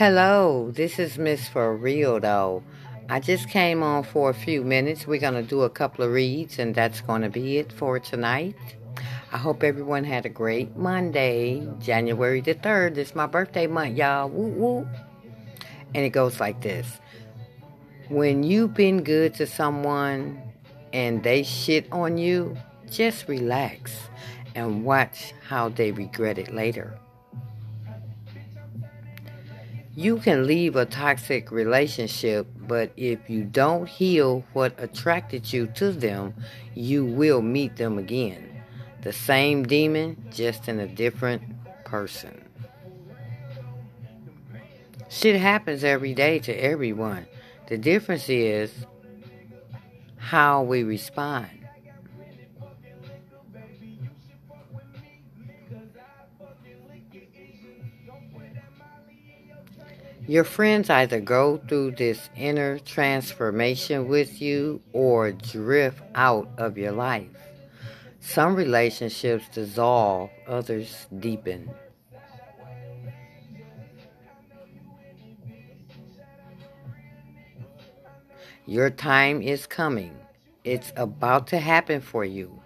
Hello, this is Miss For Real though. I just came on for a few minutes. We're going to do a couple of reads, and that's going to be it for tonight. I hope everyone had a great Monday, January the 3rd. It's my birthday month, y'all. Woo woo. And it goes like this When you've been good to someone and they shit on you, just relax and watch how they regret it later. You can leave a toxic relationship, but if you don't heal what attracted you to them, you will meet them again. The same demon, just in a different person. Shit happens every day to everyone. The difference is how we respond. Your friends either go through this inner transformation with you or drift out of your life. Some relationships dissolve, others deepen. Your time is coming. It's about to happen for you.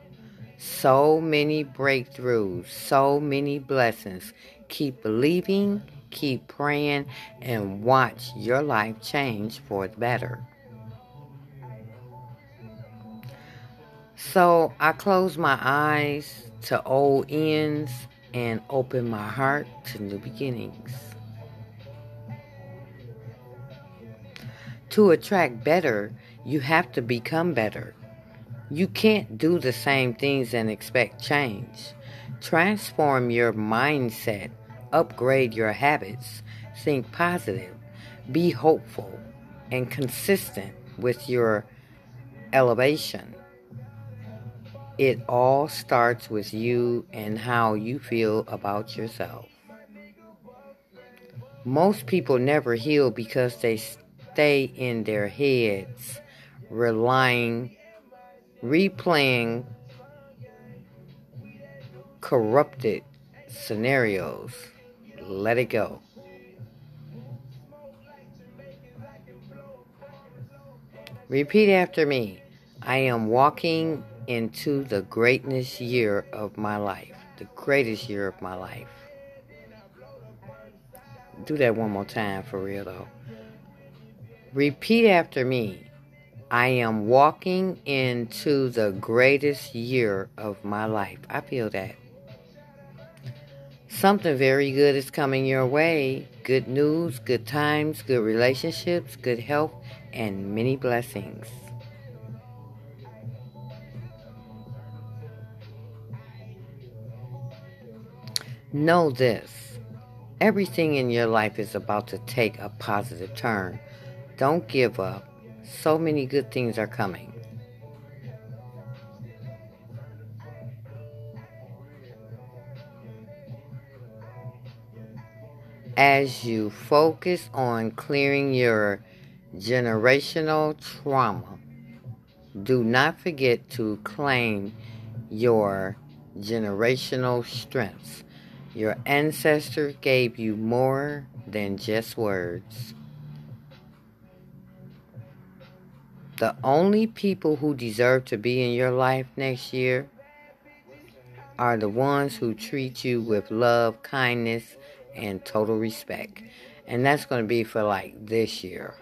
So many breakthroughs, so many blessings. Keep believing, keep praying, and watch your life change for the better. So I close my eyes to old ends and open my heart to new beginnings. To attract better, you have to become better. You can't do the same things and expect change. Transform your mindset, upgrade your habits, think positive, be hopeful, and consistent with your elevation. It all starts with you and how you feel about yourself. Most people never heal because they stay in their heads, relying, replaying corrupted scenarios. Let it go. Repeat after me. I am walking into the greatness year of my life. The greatest year of my life. Do that one more time for real though. Repeat after me. I am walking into the greatest year of my life. I feel that. Something very good is coming your way. Good news, good times, good relationships, good health, and many blessings. Know this everything in your life is about to take a positive turn. Don't give up. So many good things are coming. As you focus on clearing your generational trauma, do not forget to claim your generational strengths. Your ancestors gave you more than just words. The only people who deserve to be in your life next year are the ones who treat you with love, kindness, and total respect. And that's going to be for like this year.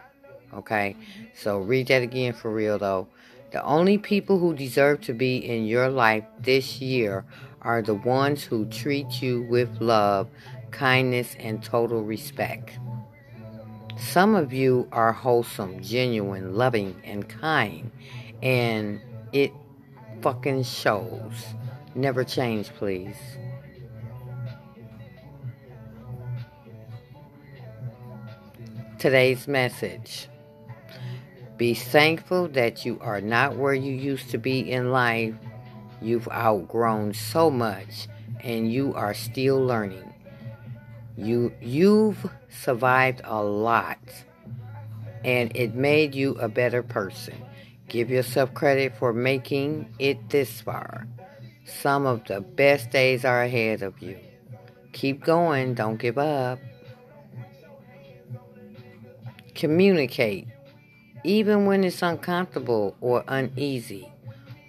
Okay? So read that again for real though. The only people who deserve to be in your life this year are the ones who treat you with love, kindness, and total respect. Some of you are wholesome, genuine, loving, and kind, and it fucking shows. Never change, please. Today's message Be thankful that you are not where you used to be in life You've outgrown so much and you are still learning. You you've survived a lot and it made you a better person. Give yourself credit for making it this far. Some of the best days are ahead of you. Keep going, don't give up. Communicate, even when it's uncomfortable or uneasy.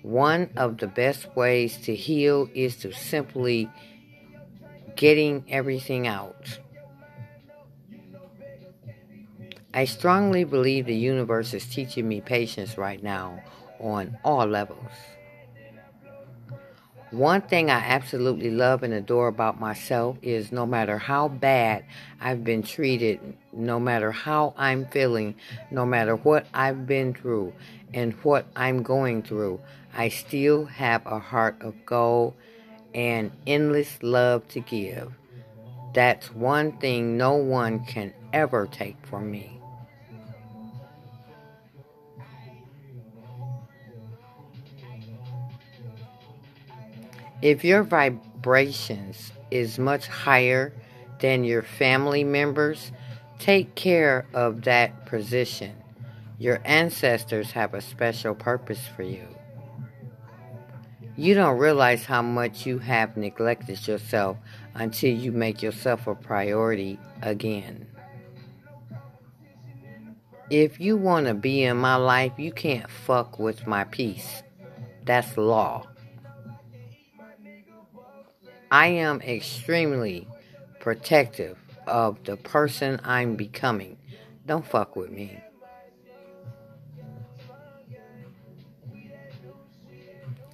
One of the best ways to heal is to simply getting everything out. I strongly believe the universe is teaching me patience right now on all levels. One thing I absolutely love and adore about myself is no matter how bad I've been treated, no matter how I'm feeling, no matter what I've been through and what I'm going through, I still have a heart of gold and endless love to give. That's one thing no one can ever take from me. If your vibrations is much higher than your family members, take care of that position. Your ancestors have a special purpose for you. You don't realize how much you have neglected yourself until you make yourself a priority again. If you want to be in my life, you can't fuck with my peace. That's law. I am extremely protective of the person I'm becoming. Don't fuck with me.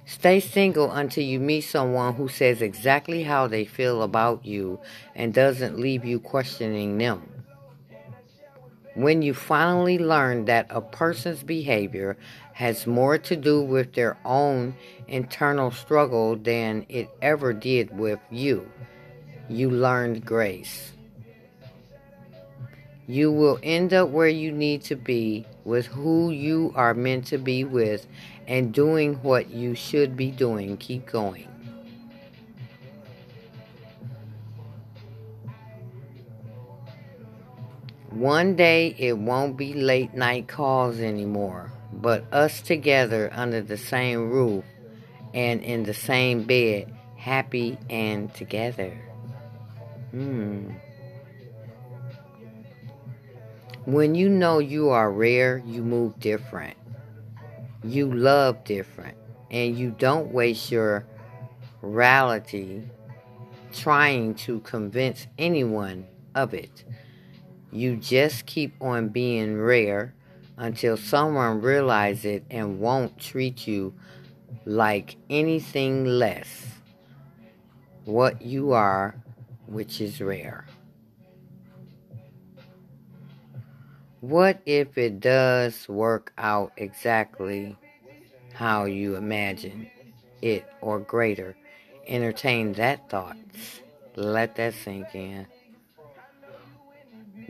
Stay single until you meet someone who says exactly how they feel about you and doesn't leave you questioning them. When you finally learn that a person's behavior has more to do with their own internal struggle than it ever did with you, you learned grace. You will end up where you need to be with who you are meant to be with and doing what you should be doing. Keep going. One day it won't be late night calls anymore, but us together under the same roof and in the same bed, happy and together. Hmm. When you know you are rare, you move different. You love different. And you don't waste your reality trying to convince anyone of it. You just keep on being rare until someone realizes it and won't treat you like anything less what you are, which is rare. What if it does work out exactly how you imagine it or greater? Entertain that thought. Let that sink in.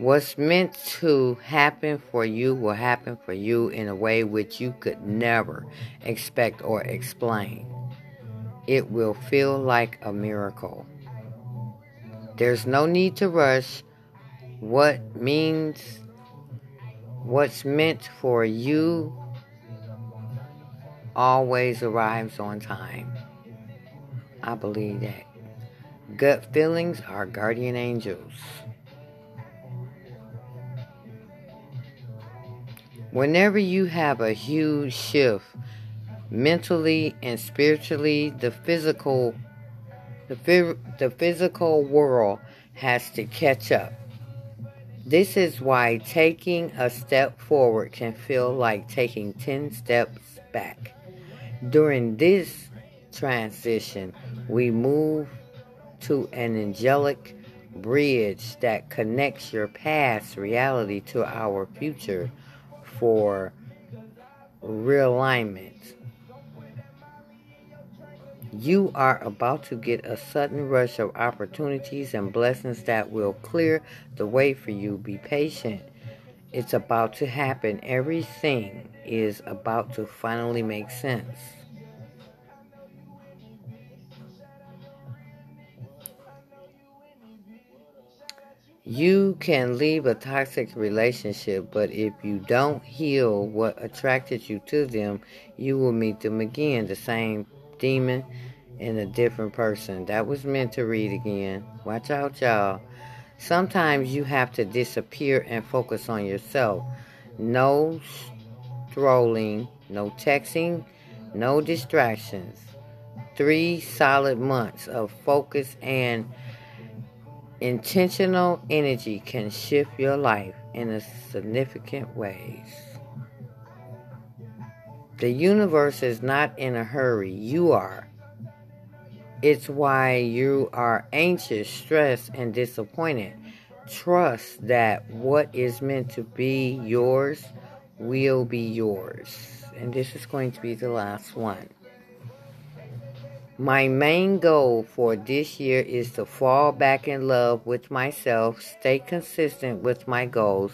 What's meant to happen for you will happen for you in a way which you could never expect or explain. It will feel like a miracle. There's no need to rush. What means what's meant for you always arrives on time. I believe that. Gut feelings are guardian angels. Whenever you have a huge shift mentally and spiritually, the physical the, the physical world has to catch up. This is why taking a step forward can feel like taking 10 steps back. During this transition, we move to an angelic bridge that connects your past reality to our future for realignment. You are about to get a sudden rush of opportunities and blessings that will clear the way for you. Be patient. It's about to happen. Everything is about to finally make sense. You can leave a toxic relationship, but if you don't heal what attracted you to them, you will meet them again, the same demon in a different person. That was meant to read again. Watch out, y'all. Sometimes you have to disappear and focus on yourself. No strolling, no texting, no distractions. Three solid months of focus and intentional energy can shift your life in a significant ways. The universe is not in a hurry. You are. It's why you are anxious, stressed, and disappointed. Trust that what is meant to be yours will be yours. And this is going to be the last one. My main goal for this year is to fall back in love with myself, stay consistent with my goals,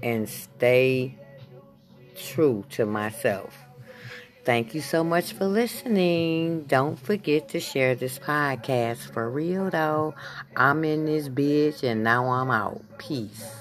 and stay true to myself. Thank you so much for listening. Don't forget to share this podcast for real though. I'm in this bitch and now I'm out. Peace.